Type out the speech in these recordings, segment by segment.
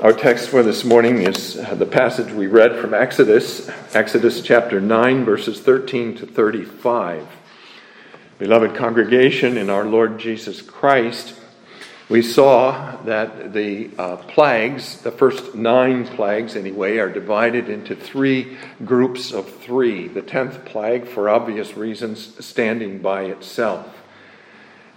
Our text for this morning is the passage we read from Exodus, Exodus chapter 9, verses 13 to 35. Beloved congregation in our Lord Jesus Christ, we saw that the uh, plagues, the first nine plagues anyway, are divided into three groups of three. The tenth plague, for obvious reasons, standing by itself.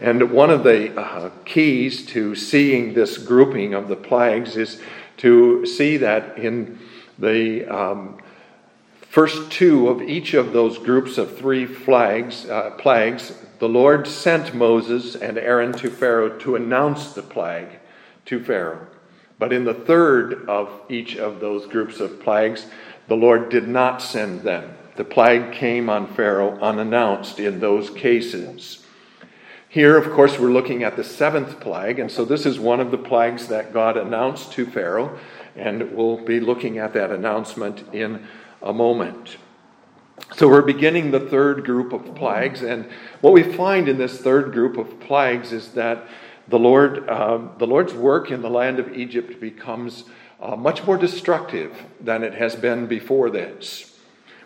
And one of the uh, keys to seeing this grouping of the plagues is to see that in the um, first two of each of those groups of three flags, uh, plagues, the Lord sent Moses and Aaron to Pharaoh to announce the plague to Pharaoh. But in the third of each of those groups of plagues, the Lord did not send them. The plague came on Pharaoh unannounced in those cases. Here, of course, we're looking at the seventh plague, and so this is one of the plagues that God announced to Pharaoh, and we'll be looking at that announcement in a moment. So we're beginning the third group of plagues, and what we find in this third group of plagues is that the Lord, uh, the Lord's work in the land of Egypt becomes uh, much more destructive than it has been before this.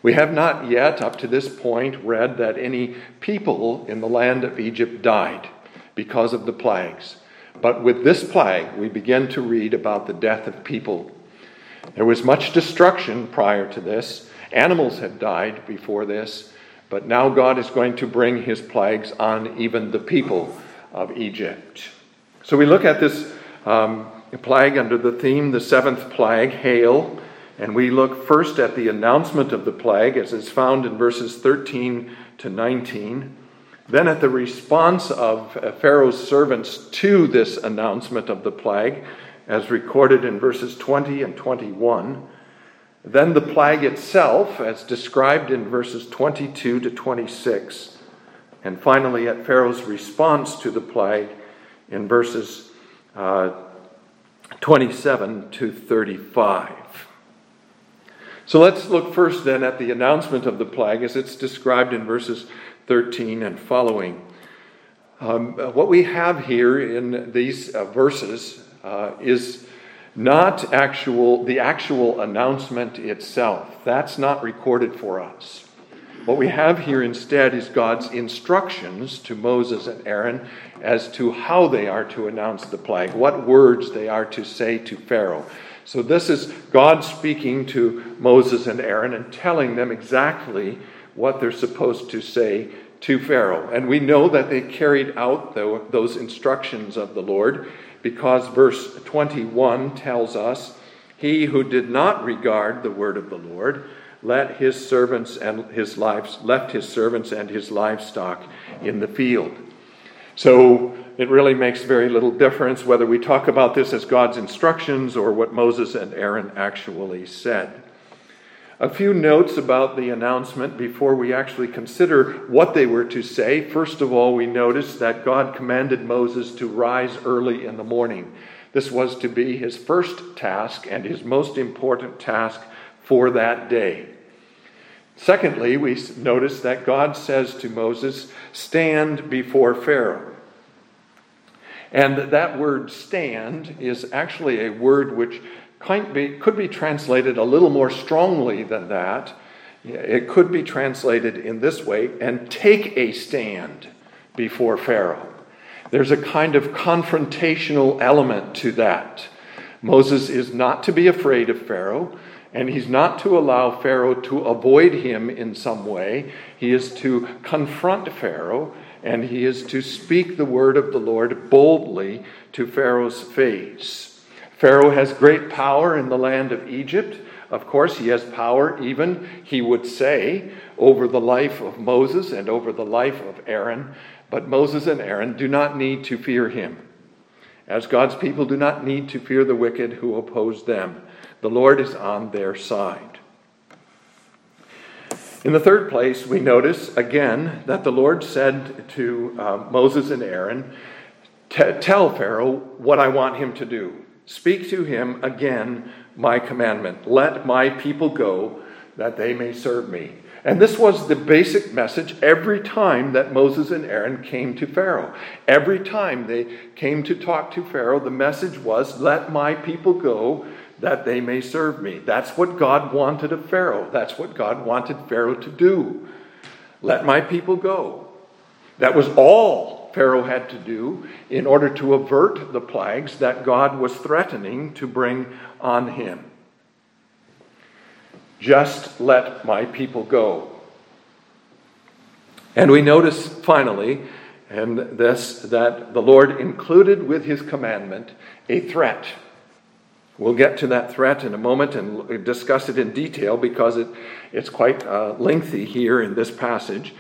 We have not yet, up to this point, read that any people in the land of Egypt died because of the plagues. But with this plague, we begin to read about the death of people. There was much destruction prior to this. Animals had died before this, but now God is going to bring his plagues on even the people of Egypt. So we look at this um, plague under the theme, the seventh plague, hail. And we look first at the announcement of the plague, as is found in verses 13 to 19, then at the response of Pharaoh's servants to this announcement of the plague, as recorded in verses 20 and 21, then the plague itself, as described in verses 22 to 26, and finally at Pharaoh's response to the plague in verses uh, 27 to 35. So let's look first then at the announcement of the plague as it's described in verses 13 and following. Um, what we have here in these uh, verses uh, is not actual the actual announcement itself. That's not recorded for us. What we have here instead is God's instructions to Moses and Aaron as to how they are to announce the plague, what words they are to say to Pharaoh. So, this is God speaking to Moses and Aaron and telling them exactly what they're supposed to say to Pharaoh. And we know that they carried out those instructions of the Lord because verse 21 tells us, He who did not regard the word of the Lord, let his servants and his lives left his servants and his livestock in the field. So it really makes very little difference whether we talk about this as God's instructions or what Moses and Aaron actually said. A few notes about the announcement before we actually consider what they were to say. First of all, we notice that God commanded Moses to rise early in the morning. This was to be his first task and his most important task for that day. Secondly, we notice that God says to Moses, Stand before Pharaoh. And that word stand is actually a word which could be translated a little more strongly than that. It could be translated in this way and take a stand before Pharaoh. There's a kind of confrontational element to that. Moses is not to be afraid of Pharaoh, and he's not to allow Pharaoh to avoid him in some way. He is to confront Pharaoh and he is to speak the word of the Lord boldly to Pharaoh's face. Pharaoh has great power in the land of Egypt. Of course, he has power, even, he would say, over the life of Moses and over the life of Aaron. But Moses and Aaron do not need to fear him. As God's people do not need to fear the wicked who oppose them. The Lord is on their side. In the third place, we notice again that the Lord said to uh, Moses and Aaron, Tell Pharaoh what I want him to do. Speak to him again my commandment. Let my people go that they may serve me. And this was the basic message every time that Moses and Aaron came to Pharaoh. Every time they came to talk to Pharaoh, the message was, Let my people go that they may serve me. That's what God wanted of Pharaoh. That's what God wanted Pharaoh to do. Let my people go. That was all Pharaoh had to do in order to avert the plagues that God was threatening to bring on him. Just let my people go. And we notice finally, and this, that the Lord included with his commandment a threat. We'll get to that threat in a moment and discuss it in detail because it, it's quite uh, lengthy here in this passage.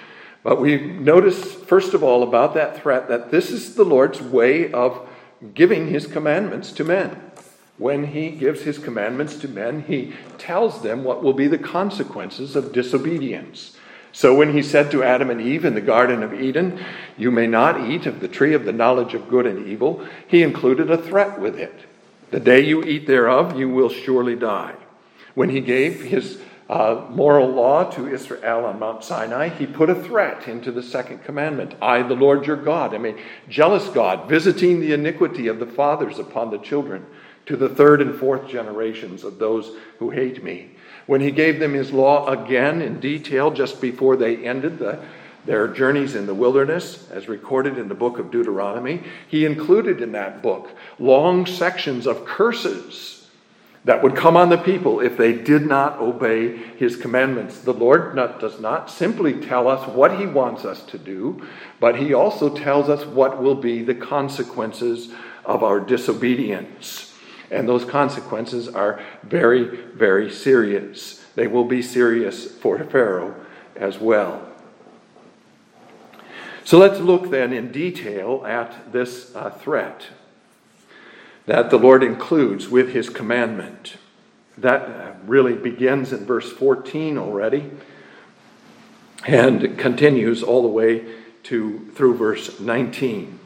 But we notice, first of all, about that threat that this is the Lord's way of giving his commandments to men when he gives his commandments to men, he tells them what will be the consequences of disobedience. So when he said to Adam and Eve in the Garden of Eden, You may not eat of the tree of the knowledge of good and evil, he included a threat with it. The day you eat thereof, you will surely die. When he gave his uh, moral law to Israel on Mount Sinai, he put a threat into the second commandment I, the Lord your God, am a jealous God, visiting the iniquity of the fathers upon the children to the third and fourth generations of those who hate me. When he gave them his law again in detail just before they ended the, their journeys in the wilderness, as recorded in the book of Deuteronomy, he included in that book long sections of curses that would come on the people if they did not obey his commandments. The Lord not, does not simply tell us what he wants us to do, but he also tells us what will be the consequences of our disobedience. And those consequences are very, very serious. They will be serious for Pharaoh as well. So let's look then in detail at this uh, threat that the Lord includes with his commandment. That uh, really begins in verse 14 already and continues all the way to through verse 19.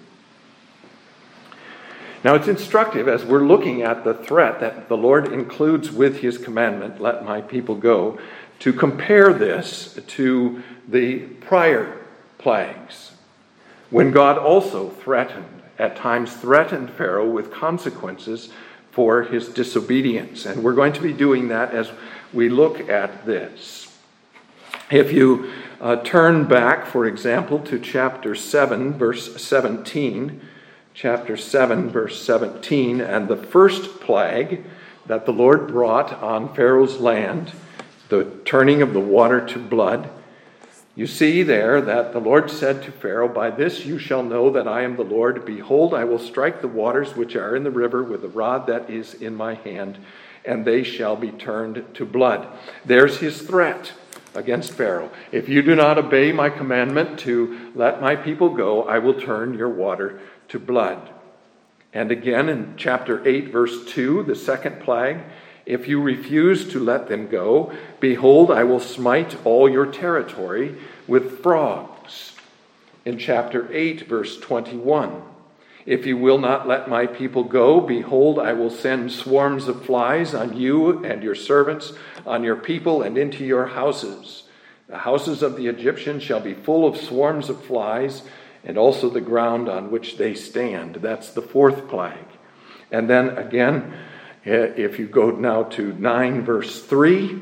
Now, it's instructive as we're looking at the threat that the Lord includes with his commandment, let my people go, to compare this to the prior plagues, when God also threatened, at times threatened Pharaoh with consequences for his disobedience. And we're going to be doing that as we look at this. If you uh, turn back, for example, to chapter 7, verse 17, chapter 7, verse 17, and the first plague that the Lord brought on Pharaoh's land, the turning of the water to blood, you see there that the Lord said to Pharaoh, By this you shall know that I am the Lord. Behold, I will strike the waters which are in the river with the rod that is in my hand, and they shall be turned to blood. There's his threat against Pharaoh. If you do not obey my commandment to let my people go, I will turn your water to blood. And again in chapter 8, verse 2, the second plague if you refuse to let them go, behold, I will smite all your territory with frogs. In chapter 8, verse 21, if you will not let my people go, behold, I will send swarms of flies on you and your servants, on your people, and into your houses. The houses of the Egyptians shall be full of swarms of flies and also the ground on which they stand. That's the fourth plague. And then again, if you go now to 9, verse 3,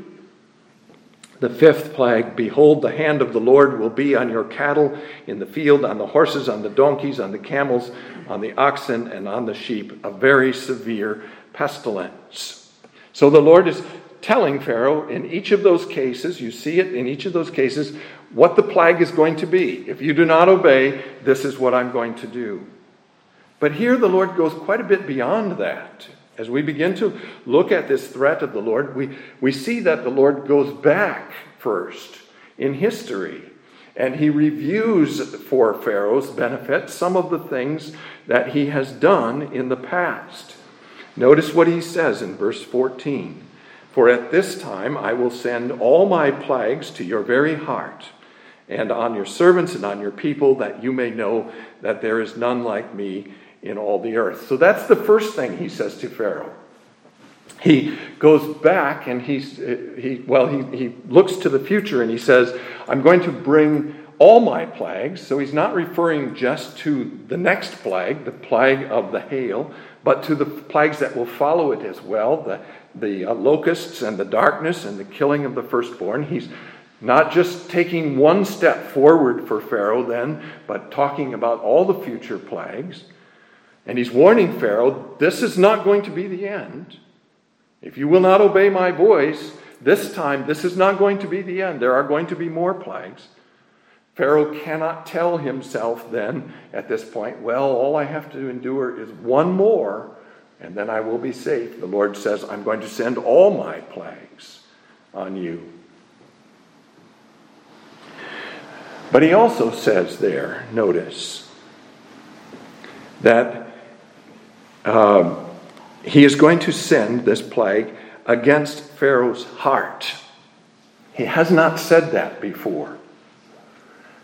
the fifth plague Behold, the hand of the Lord will be on your cattle in the field, on the horses, on the donkeys, on the camels, on the oxen, and on the sheep. A very severe pestilence. So the Lord is telling Pharaoh in each of those cases, you see it in each of those cases, what the plague is going to be. If you do not obey, this is what I'm going to do. But here the Lord goes quite a bit beyond that. As we begin to look at this threat of the Lord, we, we see that the Lord goes back first in history and he reviews for Pharaoh's benefit some of the things that he has done in the past. Notice what he says in verse 14 For at this time I will send all my plagues to your very heart and on your servants and on your people, that you may know that there is none like me in all the earth. So that's the first thing he says to Pharaoh. he goes back and he's, he, well, he, he looks to the future and he says, I'm going to bring all my plagues. So he's not referring just to the next plague, the plague of the hail, but to the plagues that will follow it as well the, the uh, locusts and the darkness and the killing of the firstborn. He's not just taking one step forward for Pharaoh then, but talking about all the future plagues. And he's warning Pharaoh this is not going to be the end. If you will not obey my voice, this time this is not going to be the end. There are going to be more plagues. Pharaoh cannot tell himself then at this point, well, all I have to endure is one more, and then I will be safe. The Lord says, I'm going to send all my plagues on you. But he also says there, notice, that um, he is going to send this plague against Pharaoh's heart. He has not said that before.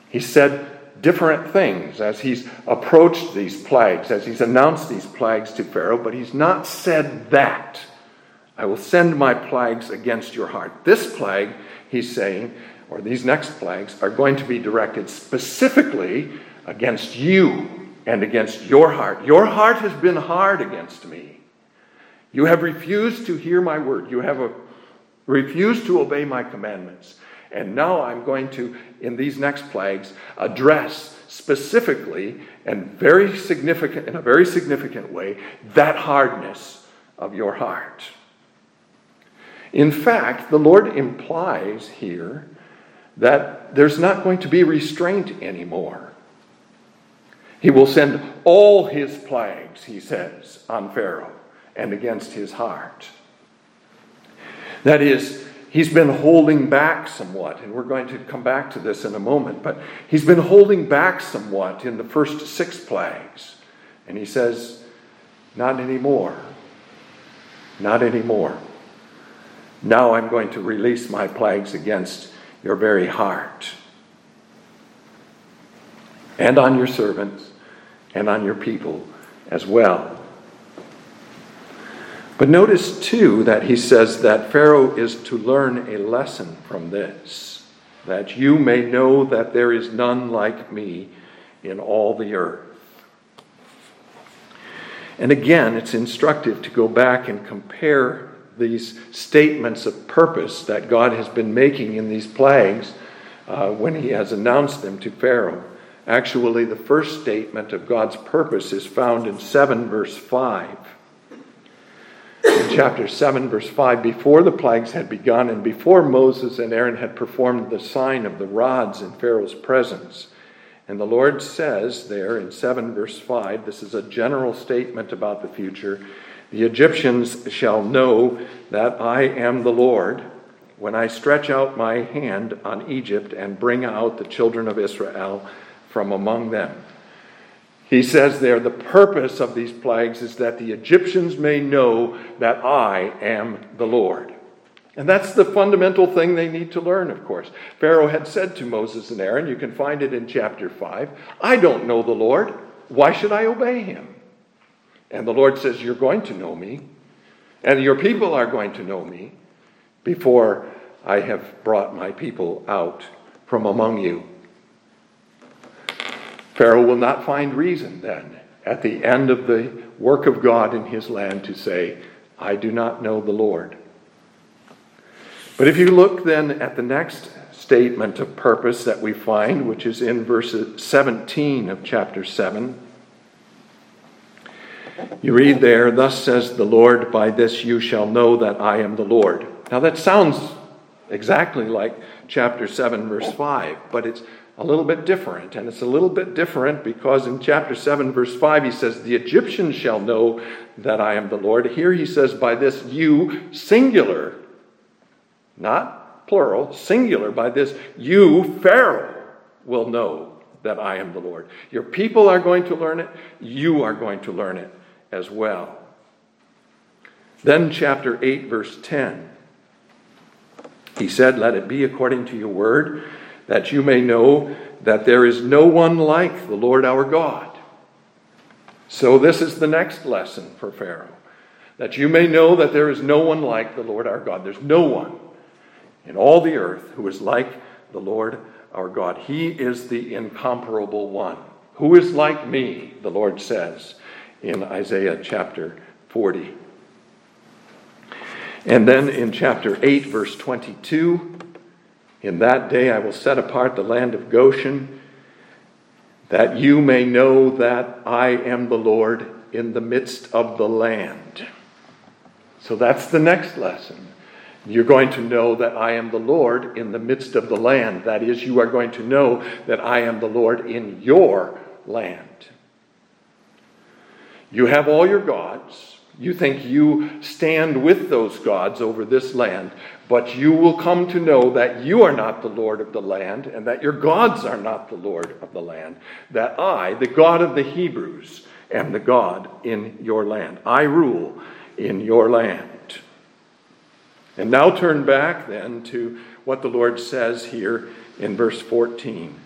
He said different things as he's approached these plagues, as he's announced these plagues to Pharaoh, but he's not said that. I will send my plagues against your heart. This plague, he's saying, or these next plagues, are going to be directed specifically against you and against your heart. Your heart has been hard against me. You have refused to hear my word. You have uh, refused to obey my commandments. And now I'm going to, in these next plagues, address specifically and very significant, in a very significant way, that hardness of your heart. In fact, the Lord implies here that there's not going to be restraint anymore. He will send all his plagues, he says, on Pharaoh and against his heart. That is, he's been holding back somewhat, and we're going to come back to this in a moment, but he's been holding back somewhat in the first six plagues. And he says, Not anymore. Not anymore. Now I'm going to release my plagues against your very heart, and on your servants, and on your people as well. But notice too that he says that Pharaoh is to learn a lesson from this, that you may know that there is none like me in all the earth. And again, it's instructive to go back and compare these statements of purpose that God has been making in these plagues uh, when he has announced them to Pharaoh. Actually, the first statement of God's purpose is found in 7 verse 5 in chapter 7, verse 5, before the plagues had begun and before Moses and Aaron had performed the sign of the rods in Pharaoh's presence. And the Lord says there in 7, verse 5, this is a general statement about the future the Egyptians shall know that I am the Lord when I stretch out my hand on Egypt and bring out the children of Israel from among them. He says there, the purpose of these plagues is that the Egyptians may know that I am the Lord. And that's the fundamental thing they need to learn, of course. Pharaoh had said to Moses and Aaron, you can find it in chapter 5, I don't know the Lord. Why should I obey him? And the Lord says, You're going to know me, and your people are going to know me before I have brought my people out from among you. Pharaoh will not find reason then at the end of the work of God in his land to say, I do not know the Lord. But if you look then at the next statement of purpose that we find, which is in verse 17 of chapter 7, you read there, Thus says the Lord, by this you shall know that I am the Lord. Now that sounds exactly like chapter 7, verse 5, but it's a little bit different. And it's a little bit different because in chapter 7, verse 5, he says, The Egyptians shall know that I am the Lord. Here he says, By this you, singular, not plural, singular, by this you, Pharaoh, will know that I am the Lord. Your people are going to learn it, you are going to learn it as well. Then, chapter 8, verse 10. He said, Let it be according to your word that you may know that there is no one like the Lord our God. So, this is the next lesson for Pharaoh that you may know that there is no one like the Lord our God. There's no one in all the earth who is like the Lord our God. He is the incomparable one. Who is like me, the Lord says in Isaiah chapter 40. And then in chapter 8, verse 22, in that day I will set apart the land of Goshen, that you may know that I am the Lord in the midst of the land. So that's the next lesson. You're going to know that I am the Lord in the midst of the land. That is, you are going to know that I am the Lord in your land. You have all your gods. You think you stand with those gods over this land, but you will come to know that you are not the Lord of the land, and that your gods are not the Lord of the land. That I, the God of the Hebrews, am the God in your land. I rule in your land. And now turn back then to what the Lord says here in verse 14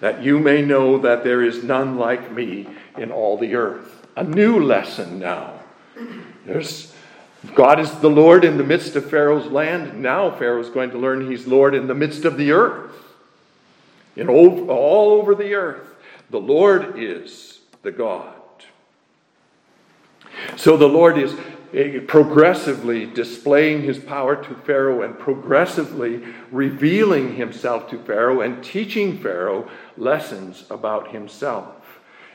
that you may know that there is none like me in all the earth. A new lesson now. There's, God is the Lord in the midst of Pharaoh's land. Now Pharaoh's going to learn he's Lord in the midst of the earth. In all, all over the earth, the Lord is the God. So the Lord is Eh, progressively displaying his power to Pharaoh and progressively revealing himself to Pharaoh and teaching Pharaoh lessons about himself.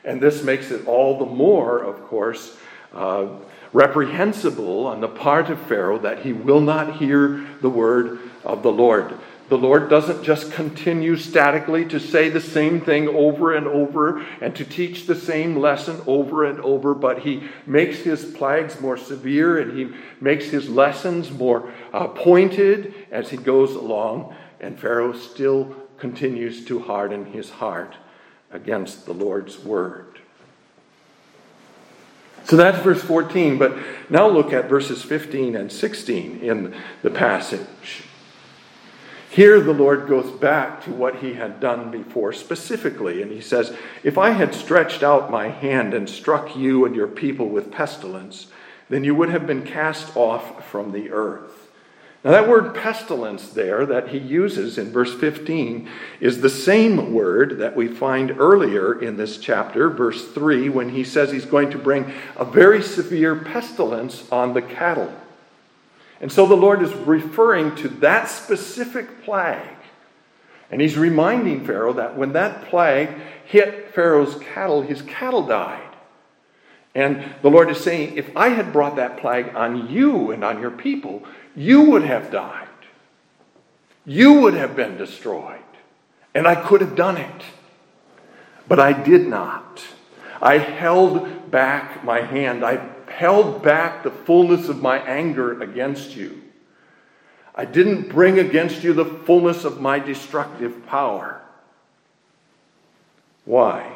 And this makes it all the more, of course, uh, reprehensible on the part of Pharaoh that he will not hear the word of the Lord. The Lord doesn't just continue statically to say the same thing over and over and to teach the same lesson over and over, but He makes His plagues more severe and He makes His lessons more uh, pointed as He goes along. And Pharaoh still continues to harden his heart against the Lord's word. So that's verse 14, but now look at verses 15 and 16 in the passage. Here, the Lord goes back to what he had done before specifically, and he says, If I had stretched out my hand and struck you and your people with pestilence, then you would have been cast off from the earth. Now, that word pestilence there that he uses in verse 15 is the same word that we find earlier in this chapter, verse 3, when he says he's going to bring a very severe pestilence on the cattle. And so the Lord is referring to that specific plague. And he's reminding Pharaoh that when that plague hit Pharaoh's cattle, his cattle died. And the Lord is saying, if I had brought that plague on you and on your people, you would have died. You would have been destroyed. And I could have done it. But I did not. I held back my hand. I held back the fullness of my anger against you. I didn't bring against you the fullness of my destructive power. Why?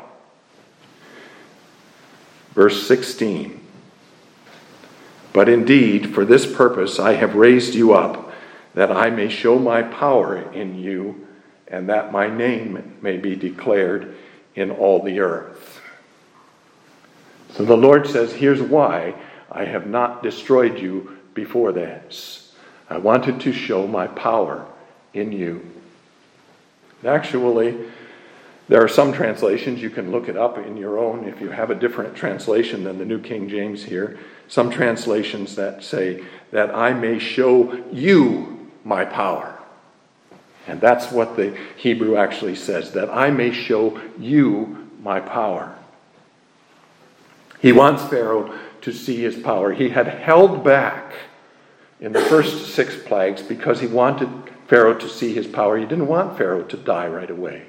Verse 16. But indeed, for this purpose I have raised you up, that I may show my power in you, and that my name may be declared in all the earth. So the Lord says, Here's why I have not destroyed you before this. I wanted to show my power in you. Actually, there are some translations, you can look it up in your own if you have a different translation than the New King James here. Some translations that say, that I may show you my power. And that's what the Hebrew actually says, that I may show you my power. He wants Pharaoh to see his power. He had held back in the first six plagues because he wanted Pharaoh to see his power. He didn't want Pharaoh to die right away.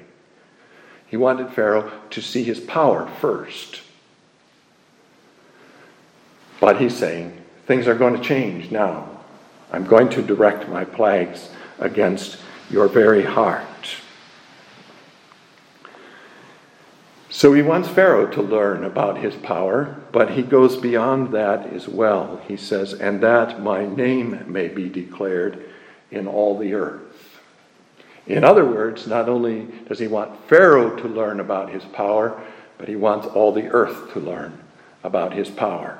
He wanted Pharaoh to see his power first. But he's saying, things are going to change now. I'm going to direct my plagues against your very heart. So he wants Pharaoh to learn about his power, but he goes beyond that as well. He says, And that my name may be declared in all the earth. In other words, not only does he want Pharaoh to learn about his power, but he wants all the earth to learn about his power.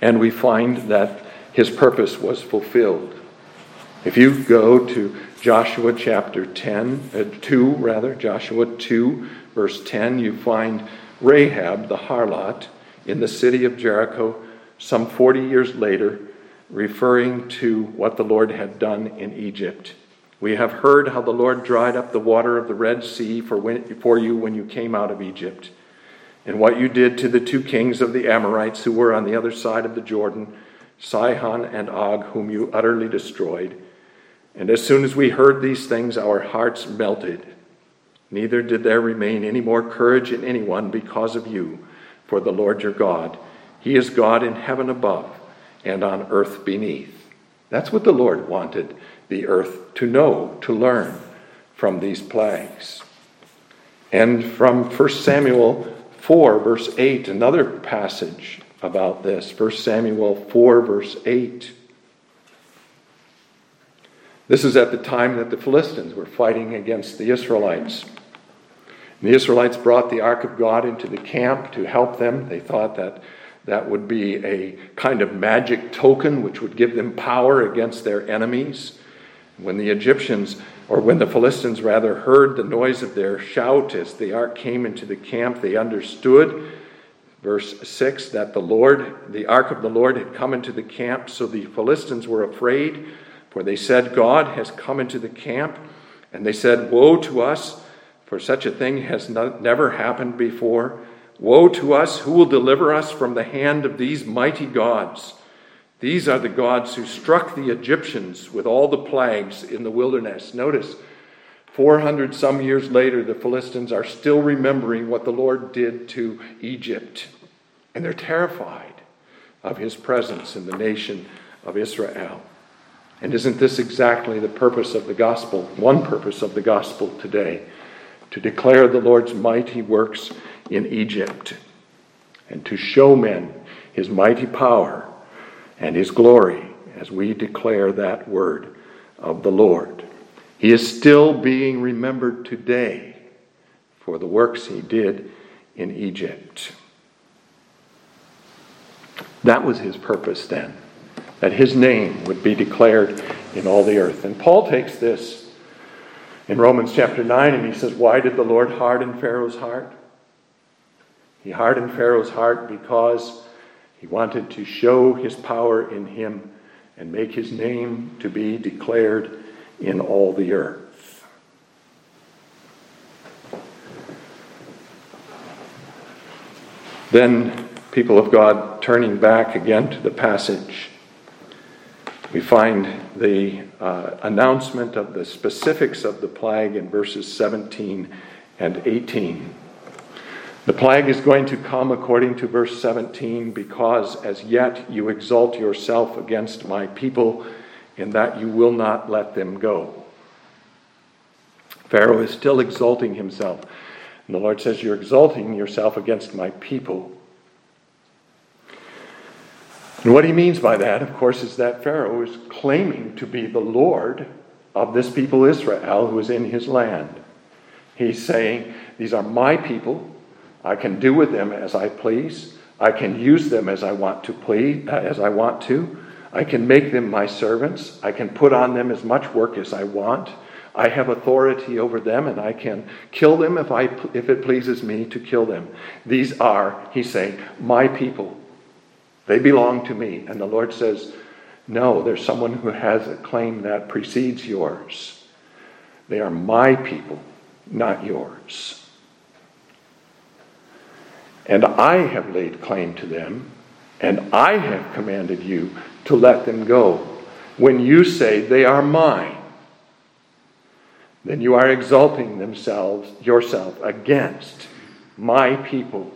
And we find that his purpose was fulfilled. If you go to Joshua chapter 10, uh, 2 rather, Joshua 2 verse 10, you find Rahab the harlot in the city of Jericho some 40 years later referring to what the Lord had done in Egypt. We have heard how the Lord dried up the water of the Red Sea for, when, for you when you came out of Egypt, and what you did to the two kings of the Amorites who were on the other side of the Jordan, Sihon and Og, whom you utterly destroyed. And as soon as we heard these things, our hearts melted. Neither did there remain any more courage in anyone because of you, for the Lord your God. He is God in heaven above and on earth beneath. That's what the Lord wanted the earth to know, to learn from these plagues. And from 1 Samuel 4, verse 8, another passage about this. 1 Samuel 4, verse 8. This is at the time that the Philistines were fighting against the Israelites. And the Israelites brought the ark of God into the camp to help them. They thought that that would be a kind of magic token which would give them power against their enemies. When the Egyptians, or when the Philistines rather, heard the noise of their shout as the ark came into the camp, they understood, verse 6, that the Lord, the ark of the Lord, had come into the camp. So the Philistines were afraid, for they said, God has come into the camp. And they said, Woe to us, for such a thing has not, never happened before. Woe to us! Who will deliver us from the hand of these mighty gods? These are the gods who struck the Egyptians with all the plagues in the wilderness. Notice, 400 some years later, the Philistines are still remembering what the Lord did to Egypt. And they're terrified of his presence in the nation of Israel. And isn't this exactly the purpose of the gospel? One purpose of the gospel today to declare the Lord's mighty works in Egypt and to show men his mighty power and his glory as we declare that word of the Lord. He is still being remembered today for the works he did in Egypt. That was his purpose then, that his name would be declared in all the earth. And Paul takes this in Romans chapter 9 and he says, Why did the Lord harden Pharaoh's heart? He hardened Pharaoh's heart because he wanted to show his power in him and make his name to be declared in all the earth. Then, people of God, turning back again to the passage, we find the uh, announcement of the specifics of the plague in verses 17 and 18. The plague is going to come according to verse 17 because as yet you exalt yourself against my people in that you will not let them go. Pharaoh is still exalting himself. And the Lord says, You're exalting yourself against my people. And what he means by that, of course, is that Pharaoh is claiming to be the Lord of this people Israel who is in his land. He's saying, These are my people. I can do with them as I please. I can use them as I want to please, uh, as I want to. I can make them my servants. I can put on them as much work as I want. I have authority over them and I can kill them if, I, if it pleases me to kill them. These are, he's saying, my people. They belong to me. And the Lord says, No, there's someone who has a claim that precedes yours. They are my people, not yours. And I have laid claim to them, and I have commanded you to let them go. When you say they are mine, then you are exalting themselves yourself against my people.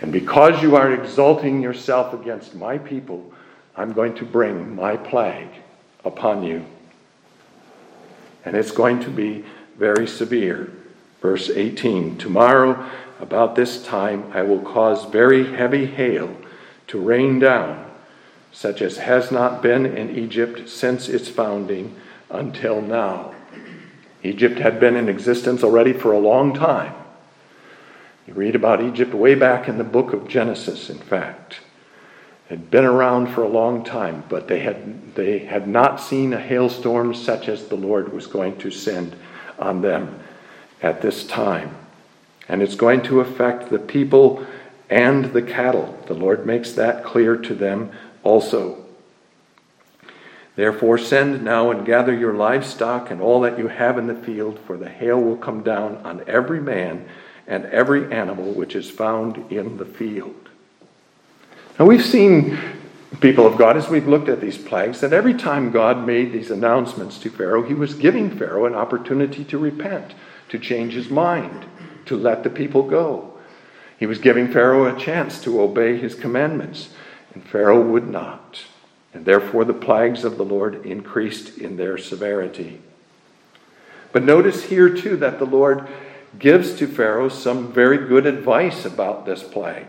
And because you are exalting yourself against my people, I'm going to bring my plague upon you. And it's going to be very severe. Verse 18 Tomorrow, about this time, I will cause very heavy hail to rain down, such as has not been in Egypt since its founding until now. Egypt had been in existence already for a long time. You read about Egypt way back in the book of Genesis, in fact. It had been around for a long time, but they had, they had not seen a hailstorm such as the Lord was going to send on them at this time. And it's going to affect the people and the cattle. The Lord makes that clear to them also. Therefore, send now and gather your livestock and all that you have in the field, for the hail will come down on every man and every animal which is found in the field. Now, we've seen, people of God, as we've looked at these plagues, that every time God made these announcements to Pharaoh, he was giving Pharaoh an opportunity to repent, to change his mind, to let the people go. He was giving Pharaoh a chance to obey his commandments, and Pharaoh would not. And therefore, the plagues of the Lord increased in their severity. But notice here, too, that the Lord gives to Pharaoh some very good advice about this plague.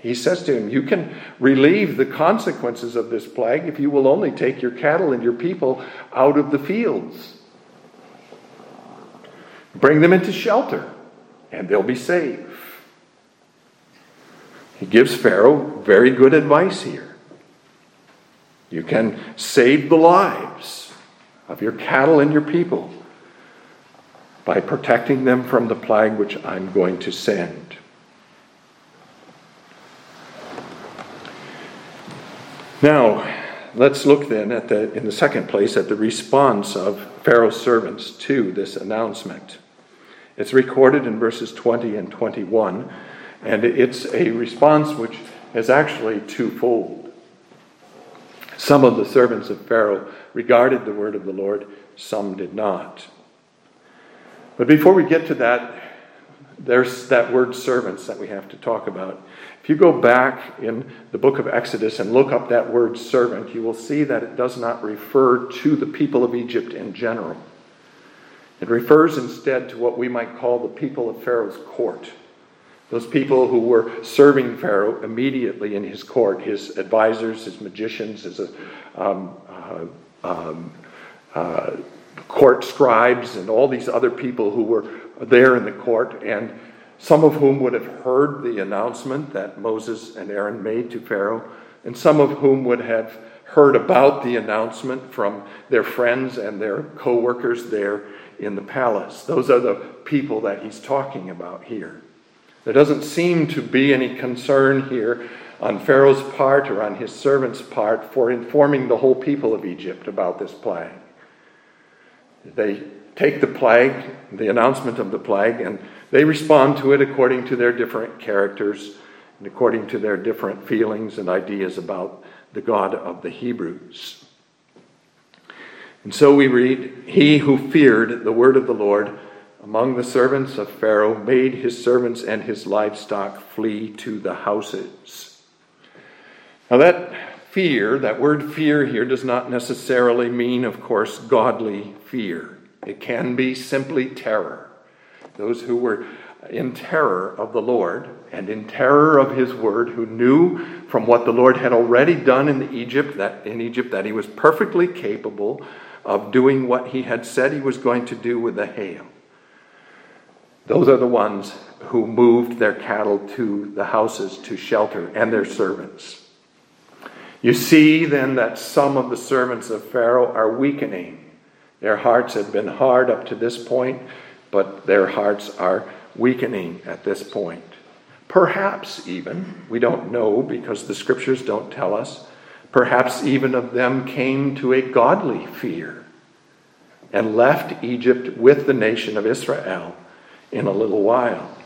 He says to him, You can relieve the consequences of this plague if you will only take your cattle and your people out of the fields. Bring them into shelter, and they'll be safe. He gives Pharaoh very good advice here. You can save the lives of your cattle and your people by protecting them from the plague which I'm going to send. Now, let's look then at the, in the second place at the response of Pharaoh's servants to this announcement. It's recorded in verses 20 and 21, and it's a response which is actually twofold. Some of the servants of Pharaoh regarded the word of the Lord, some did not. But before we get to that, there's that word servants that we have to talk about. If you go back in the book of Exodus and look up that word servant, you will see that it does not refer to the people of Egypt in general. It refers instead to what we might call the people of Pharaoh's court. Those people who were serving Pharaoh immediately in his court, his advisors, his magicians, his um, uh, um, uh, court scribes and all these other people who were there in the court, and some of whom would have heard the announcement that Moses and Aaron made to Pharaoh, and some of whom would have heard about the announcement from their friends and their co workers there in the palace. Those are the people that he's talking about here. There doesn't seem to be any concern here on Pharaoh's part or on his servants' part for informing the whole people of Egypt about this plague. They take the plague, the announcement of the plague, and they respond to it according to their different characters and according to their different feelings and ideas about the God of the Hebrews. And so we read, He who feared the word of the Lord among the servants of Pharaoh made his servants and his livestock flee to the houses. Now, that fear, that word fear here, does not necessarily mean, of course, godly fear. It can be simply terror. Those who were in terror of the Lord and in terror of his word, who knew from what the Lord had already done in Egypt that in Egypt that he was perfectly capable of doing what he had said he was going to do with the hail. Those are the ones who moved their cattle to the houses to shelter and their servants. You see then that some of the servants of Pharaoh are weakening. Their hearts have been hard up to this point, but their hearts are weakening at this point. Perhaps even, we don't know because the scriptures don't tell us, perhaps even of them came to a godly fear and left Egypt with the nation of Israel in a little while.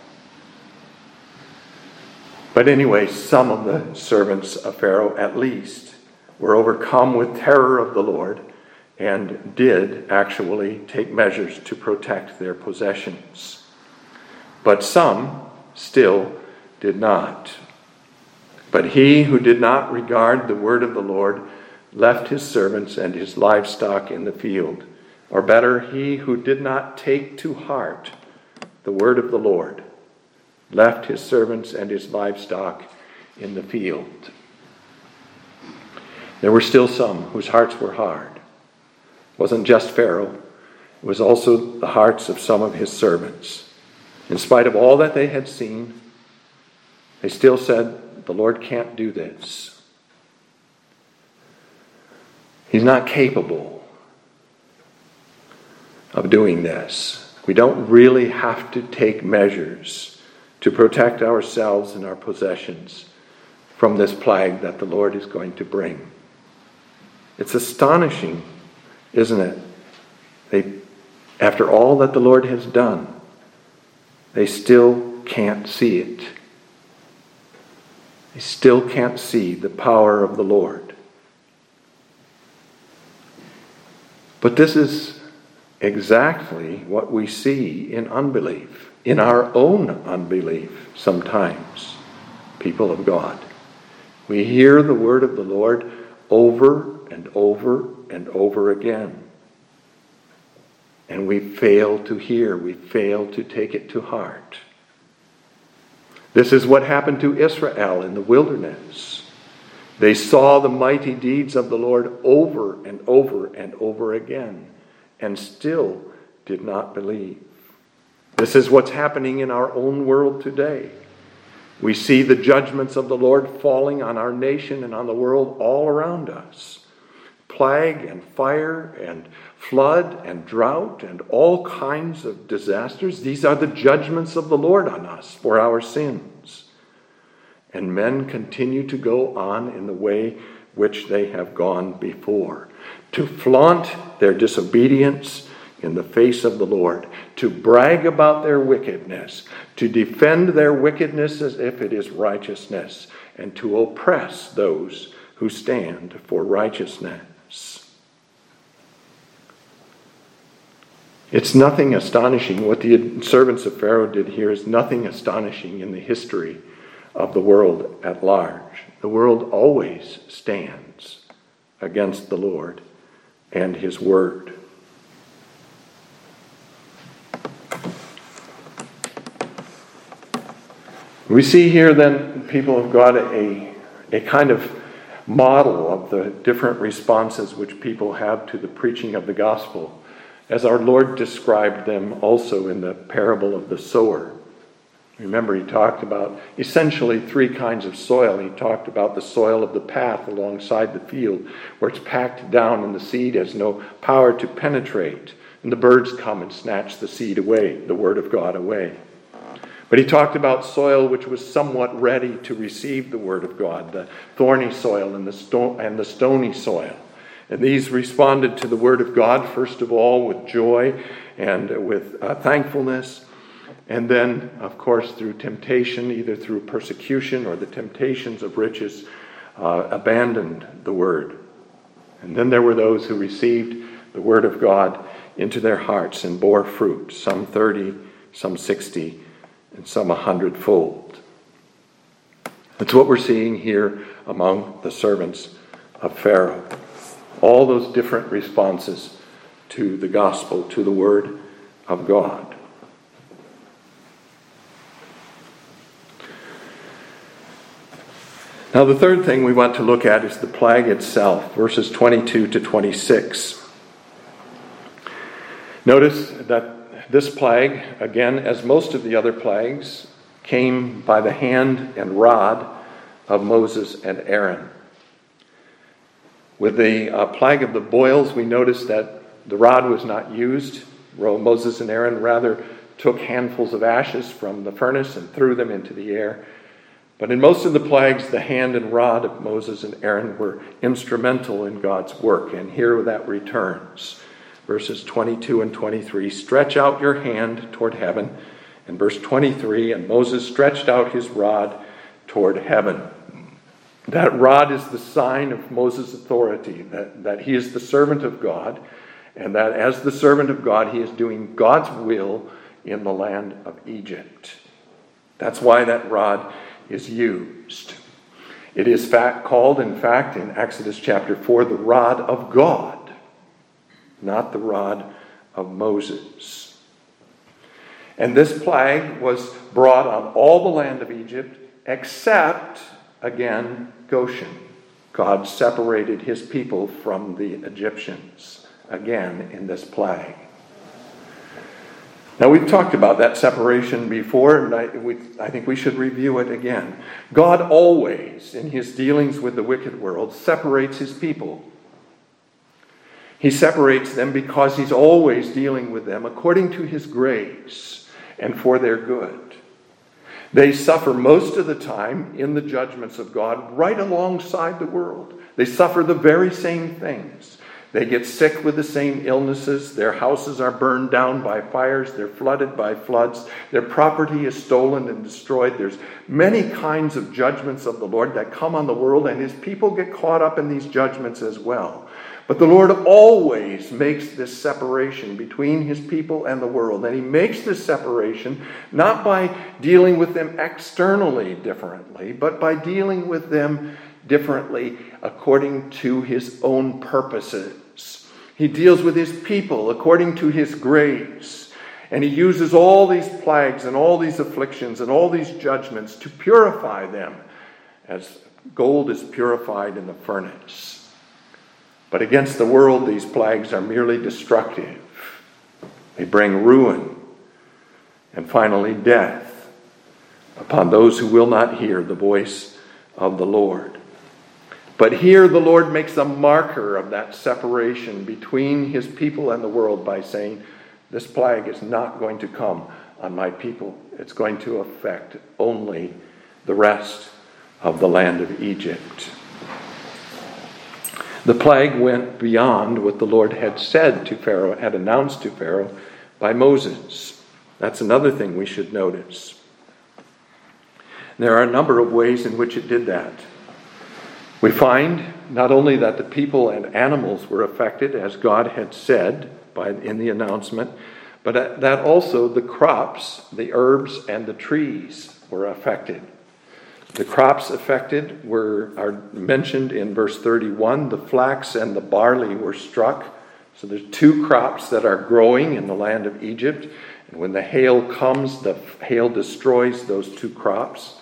But anyway, some of the servants of Pharaoh, at least, were overcome with terror of the Lord and did actually take measures to protect their possessions. But some still did not. But he who did not regard the word of the Lord left his servants and his livestock in the field. Or better, he who did not take to heart the word of the Lord left his servants and his livestock in the field. There were still some whose hearts were hard. It wasn't just Pharaoh, it was also the hearts of some of his servants. In spite of all that they had seen, they still said, The Lord can't do this. He's not capable of doing this. We don't really have to take measures to protect ourselves and our possessions from this plague that the Lord is going to bring. It's astonishing, isn't it? They, after all that the Lord has done, they still can't see it. They still can't see the power of the Lord. But this is exactly what we see in unbelief, in our own unbelief sometimes, people of God. We hear the word of the Lord over and over and over again. And we fail to hear, we fail to take it to heart. This is what happened to Israel in the wilderness. They saw the mighty deeds of the Lord over and over and over again, and still did not believe. This is what's happening in our own world today. We see the judgments of the Lord falling on our nation and on the world all around us plague and fire and flood and drought and all kinds of disasters. These are the judgments of the Lord on us for our sins. And men continue to go on in the way which they have gone before, to flaunt their disobedience in the face of the Lord, to brag about their wickedness, to defend their wickedness as if it is righteousness, and to oppress those who stand for righteousness. It's nothing astonishing. What the servants of Pharaoh did here is nothing astonishing in the history of the world at large. The world always stands against the Lord and his word. We see here then, people have got a, a kind of model of the different responses which people have to the preaching of the gospel as our Lord described them also in the parable of the sower. Remember, he talked about essentially three kinds of soil. He talked about the soil of the path alongside the field, where it's packed down and the seed has no power to penetrate, and the birds come and snatch the seed away, the word of God away. But he talked about soil which was somewhat ready to receive the word of God, the thorny soil and the, sto- and the stony soil. And these responded to the word of God, first of all, with joy and with uh, thankfulness. And then, of course, through temptation, either through persecution or the temptations of riches, uh, abandoned the word. And then there were those who received the word of God into their hearts and bore fruit, some 30, some 60, and some a hundredfold. That's what we're seeing here among the servants of Pharaoh all those different responses to the gospel, to the word of God. Now, the third thing we want to look at is the plague itself, verses 22 to 26. Notice that this plague, again, as most of the other plagues, came by the hand and rod of Moses and Aaron. With the uh, plague of the boils, we notice that the rod was not used. Moses and Aaron rather took handfuls of ashes from the furnace and threw them into the air. But in most of the plagues, the hand and rod of Moses and Aaron were instrumental in God's work. And here that returns. Verses 22 and 23 Stretch out your hand toward heaven. And verse 23 And Moses stretched out his rod toward heaven. That rod is the sign of Moses' authority, that, that he is the servant of God, and that as the servant of God, he is doing God's will in the land of Egypt. That's why that rod is used. It is fact, called, in fact, in Exodus chapter 4, the rod of God, not the rod of Moses. And this plague was brought on all the land of Egypt except, again, Goshen. God separated his people from the Egyptians again in this plague. Now, we've talked about that separation before, and I, we, I, think we should review it again. God always, in his dealings with the wicked world, separates his people. He separates them because he's always dealing with them according to his grace and for their good. They suffer most of the time in the judgments of God right alongside the world. They suffer the very same things. They get sick with the same illnesses. Their houses are burned down by fires. They're flooded by floods. Their property is stolen and destroyed. There's many kinds of judgments of the Lord that come on the world, and his people get caught up in these judgments as well. But the Lord always makes this separation between his people and the world. And he makes this separation not by dealing with them externally differently, but by dealing with them differently according to his own purposes. He deals with his people according to his grace. And he uses all these plagues and all these afflictions and all these judgments to purify them as gold is purified in the furnace. But against the world, these plagues are merely destructive. They bring ruin and finally death upon those who will not hear the voice of the Lord. But here the Lord makes a marker of that separation between his people and the world by saying, This plague is not going to come on my people. It's going to affect only the rest of the land of Egypt. The plague went beyond what the Lord had said to Pharaoh, had announced to Pharaoh by Moses. That's another thing we should notice. There are a number of ways in which it did that. We find not only that the people and animals were affected, as God had said by, in the announcement, but that also the crops, the herbs, and the trees were affected. The crops affected were are mentioned in verse 31. The flax and the barley were struck. So there's two crops that are growing in the land of Egypt. And when the hail comes, the hail destroys those two crops.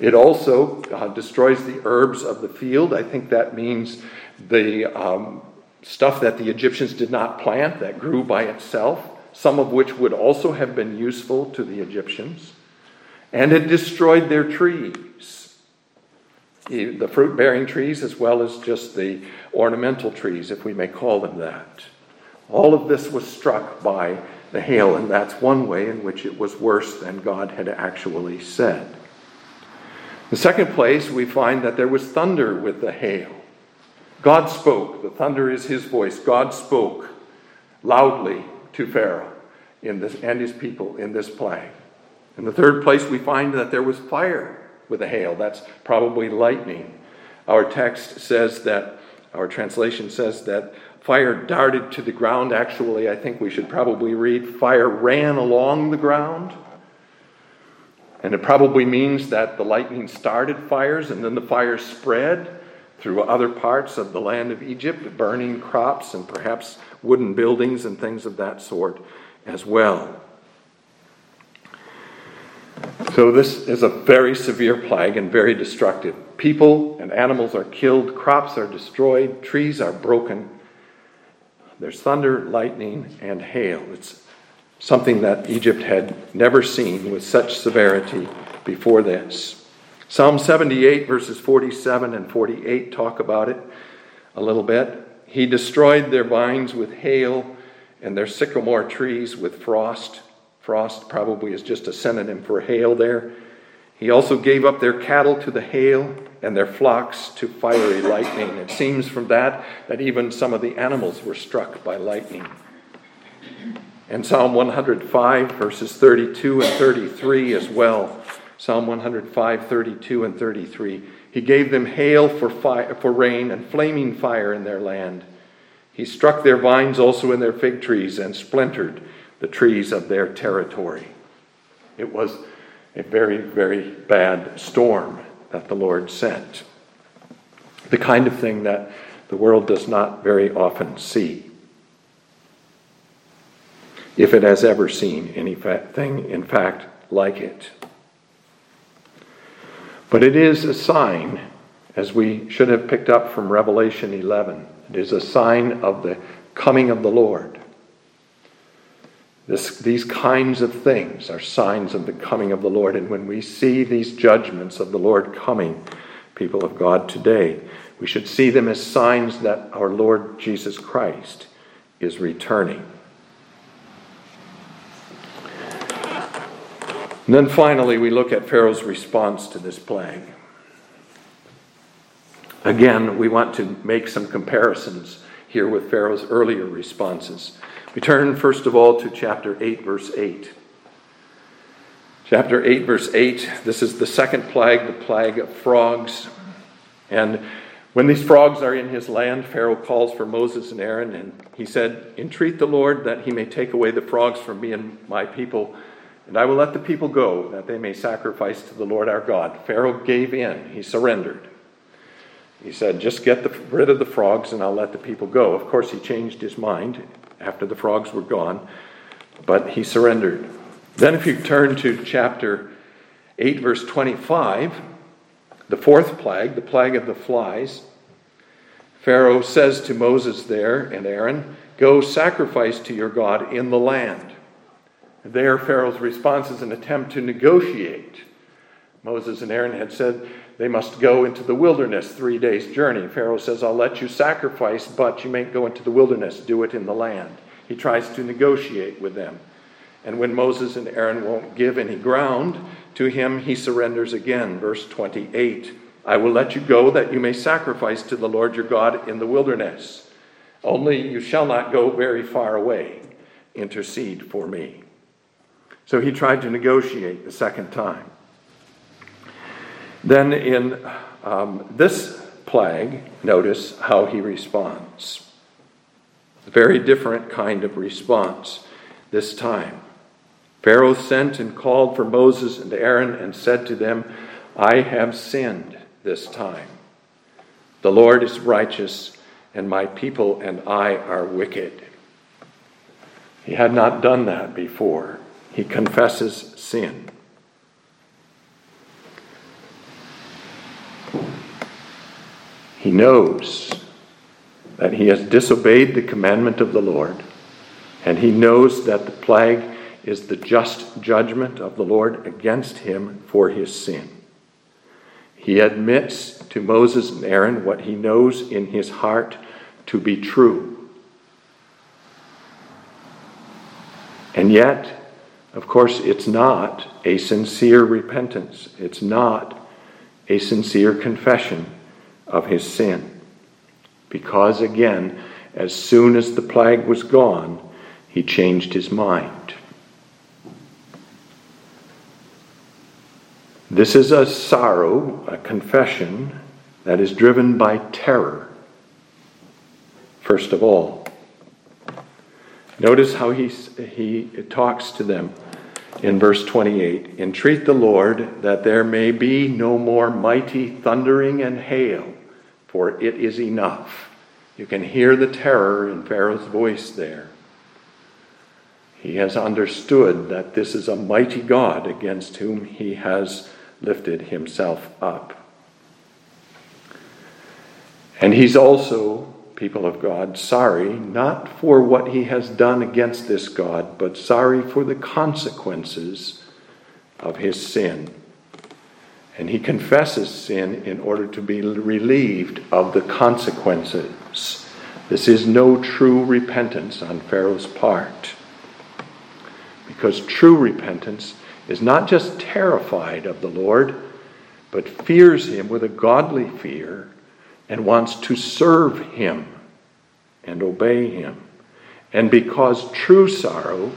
It also uh, destroys the herbs of the field. I think that means the um, stuff that the Egyptians did not plant that grew by itself, some of which would also have been useful to the Egyptians. And it destroyed their trees the fruit bearing trees as well as just the ornamental trees, if we may call them that. All of this was struck by the hail, and that's one way in which it was worse than God had actually said. The second place, we find that there was thunder with the hail. God spoke. The thunder is his voice. God spoke loudly to Pharaoh this, and his people in this plague. In the third place, we find that there was fire with a hail. That's probably lightning. Our text says that, our translation says that fire darted to the ground. Actually, I think we should probably read fire ran along the ground. And it probably means that the lightning started fires and then the fires spread through other parts of the land of Egypt, burning crops and perhaps wooden buildings and things of that sort as well. So, this is a very severe plague and very destructive. People and animals are killed, crops are destroyed, trees are broken. There's thunder, lightning, and hail. It's something that Egypt had never seen with such severity before this. Psalm 78, verses 47 and 48, talk about it a little bit. He destroyed their vines with hail and their sycamore trees with frost. Frost probably is just a synonym for hail there. He also gave up their cattle to the hail and their flocks to fiery lightning. It seems from that that even some of the animals were struck by lightning. And Psalm 105, verses 32 and 33 as well. Psalm 105, 32 and 33. He gave them hail for, fire, for rain and flaming fire in their land. He struck their vines also in their fig trees and splintered the trees of their territory. It was a very, very bad storm that the Lord sent. The kind of thing that the world does not very often see. If it has ever seen anything, in fact, like it. But it is a sign, as we should have picked up from Revelation 11, it is a sign of the coming of the Lord. This, these kinds of things are signs of the coming of the Lord. And when we see these judgments of the Lord coming, people of God today, we should see them as signs that our Lord Jesus Christ is returning. And then finally, we look at Pharaoh's response to this plague. Again, we want to make some comparisons here with Pharaoh's earlier responses. We turn first of all to chapter 8, verse 8. Chapter 8, verse 8, this is the second plague, the plague of frogs. And when these frogs are in his land, Pharaoh calls for Moses and Aaron, and he said, Entreat the Lord that he may take away the frogs from me and my people, and I will let the people go, that they may sacrifice to the Lord our God. Pharaoh gave in, he surrendered. He said, Just get the, rid of the frogs, and I'll let the people go. Of course, he changed his mind after the frogs were gone, but he surrendered. Then, if you turn to chapter 8, verse 25, the fourth plague, the plague of the flies, Pharaoh says to Moses there and Aaron, Go sacrifice to your God in the land. There, Pharaoh's response is an attempt to negotiate. Moses and Aaron had said they must go into the wilderness, three days' journey. Pharaoh says, I'll let you sacrifice, but you mayn't go into the wilderness. Do it in the land. He tries to negotiate with them. And when Moses and Aaron won't give any ground to him, he surrenders again. Verse 28 I will let you go that you may sacrifice to the Lord your God in the wilderness. Only you shall not go very far away. Intercede for me. So he tried to negotiate the second time. Then in um, this plague, notice how he responds. A very different kind of response this time. Pharaoh sent and called for Moses and Aaron and said to them, I have sinned this time. The Lord is righteous, and my people and I are wicked. He had not done that before. He confesses sin. Knows that he has disobeyed the commandment of the Lord, and he knows that the plague is the just judgment of the Lord against him for his sin. He admits to Moses and Aaron what he knows in his heart to be true. And yet, of course, it's not a sincere repentance. It's not a sincere confession of his sin. Because, again, as soon as the plague was gone, he changed his mind. This is a sorrow, a confession that is driven by terror, first of all. Notice how he, he talks to them in verse 28 Entreat the Lord that there may be no more mighty thundering and hail, for it is enough. You can hear the terror in Pharaoh's voice there. He has understood that this is a mighty God against whom he has lifted himself up. And he's also, people of God, sorry not for what he has done against this God, but sorry for the consequences of his sin. And he confesses sin in order to be relieved of the consequences. This is no true repentance on Pharaoh's part. Because true repentance is not just terrified of the Lord, but fears him with a godly fear and wants to serve him and obey him. And because true sorrow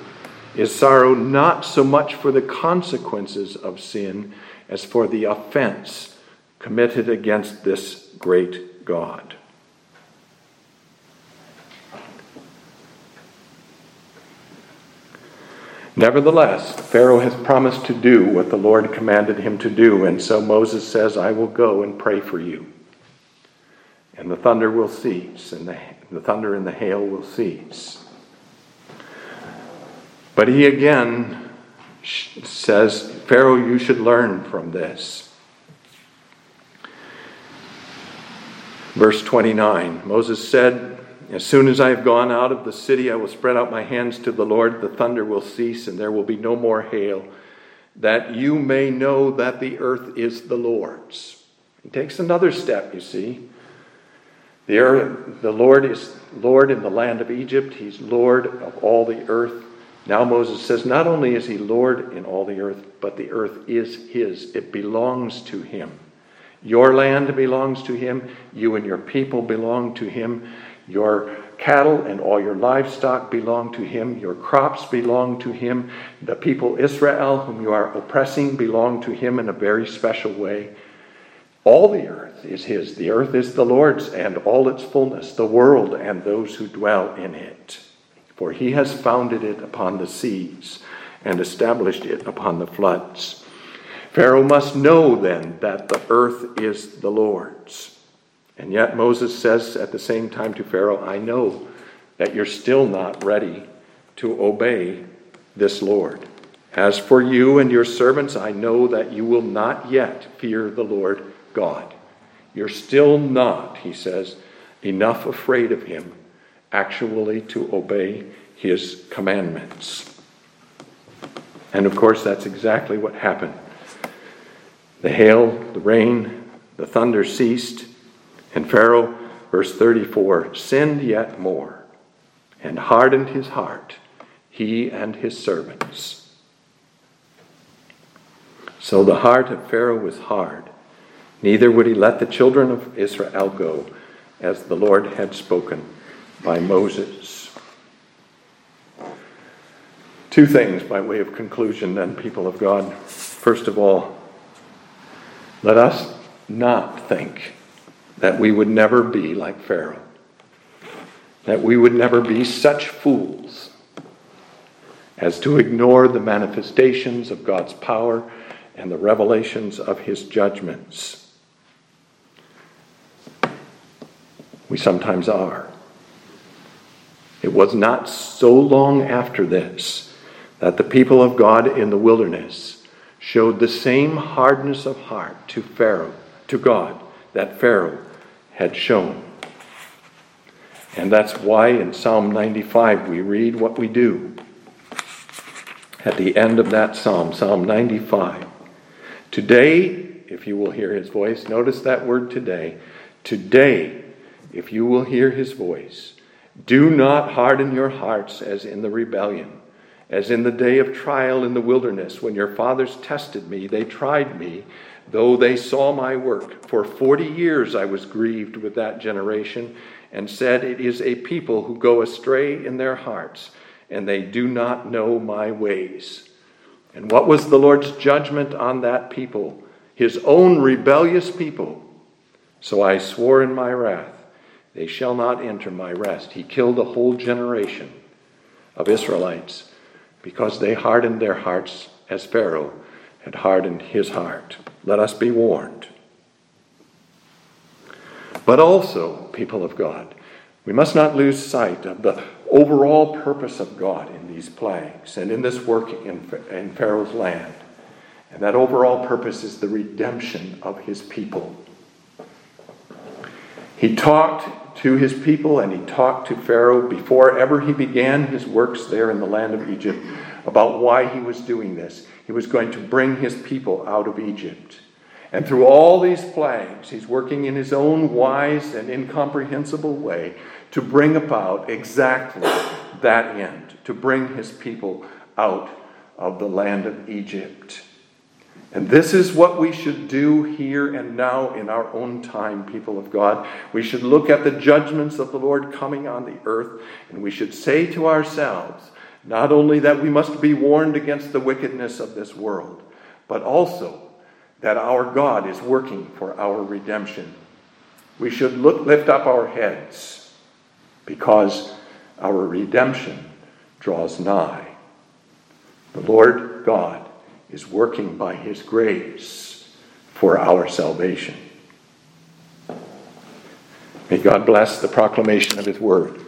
is sorrow not so much for the consequences of sin as for the offense committed against this great God. Nevertheless, Pharaoh has promised to do what the Lord commanded him to do, and so Moses says, I will go and pray for you. And the thunder will cease, and the, the thunder and the hail will cease. But he again says, Pharaoh, you should learn from this. Verse 29 Moses said, As soon as I have gone out of the city, I will spread out my hands to the Lord. The thunder will cease, and there will be no more hail, that you may know that the earth is the Lord's. He takes another step, you see. The, earth, the Lord is Lord in the land of Egypt, He's Lord of all the earth. Now Moses says, not only is He Lord in all the earth, but the earth is His, it belongs to Him. Your land belongs to Him, you and your people belong to Him. Your cattle and all your livestock belong to him. Your crops belong to him. The people Israel, whom you are oppressing, belong to him in a very special way. All the earth is his. The earth is the Lord's and all its fullness, the world and those who dwell in it. For he has founded it upon the seas and established it upon the floods. Pharaoh must know then that the earth is the Lord's. And yet Moses says at the same time to Pharaoh, I know that you're still not ready to obey this Lord. As for you and your servants, I know that you will not yet fear the Lord God. You're still not, he says, enough afraid of him actually to obey his commandments. And of course, that's exactly what happened. The hail, the rain, the thunder ceased and Pharaoh, verse 34, sinned yet more and hardened his heart, he and his servants. So the heart of Pharaoh was hard. Neither would he let the children of Israel go, as the Lord had spoken by Moses. Two things by way of conclusion, then, people of God. First of all, let us not think that we would never be like Pharaoh, that we would never be such fools as to ignore the manifestations of God's power and the revelations of his judgments. We sometimes are. It was not so long after this that the people of God in the wilderness showed the same hardness of heart to Pharaoh, to God, that Pharaoh had shown. And that's why in Psalm 95 we read what we do. At the end of that psalm, Psalm 95. Today, if you will hear his voice, notice that word today. Today, if you will hear his voice, do not harden your hearts as in the rebellion, as in the day of trial in the wilderness, when your fathers tested me, they tried me Though they saw my work, for forty years I was grieved with that generation, and said, It is a people who go astray in their hearts, and they do not know my ways. And what was the Lord's judgment on that people? His own rebellious people. So I swore in my wrath, They shall not enter my rest. He killed a whole generation of Israelites because they hardened their hearts as Pharaoh had hardened his heart. Let us be warned. But also, people of God, we must not lose sight of the overall purpose of God in these plagues and in this work in, in Pharaoh's land. And that overall purpose is the redemption of his people. He talked to his people and he talked to Pharaoh before ever he began his works there in the land of Egypt about why he was doing this. He was going to bring his people out of Egypt. And through all these plagues, he's working in his own wise and incomprehensible way to bring about exactly that end, to bring his people out of the land of Egypt. And this is what we should do here and now in our own time, people of God. We should look at the judgments of the Lord coming on the earth, and we should say to ourselves, not only that we must be warned against the wickedness of this world, but also that our God is working for our redemption. We should look, lift up our heads because our redemption draws nigh. The Lord God is working by his grace for our salvation. May God bless the proclamation of his word.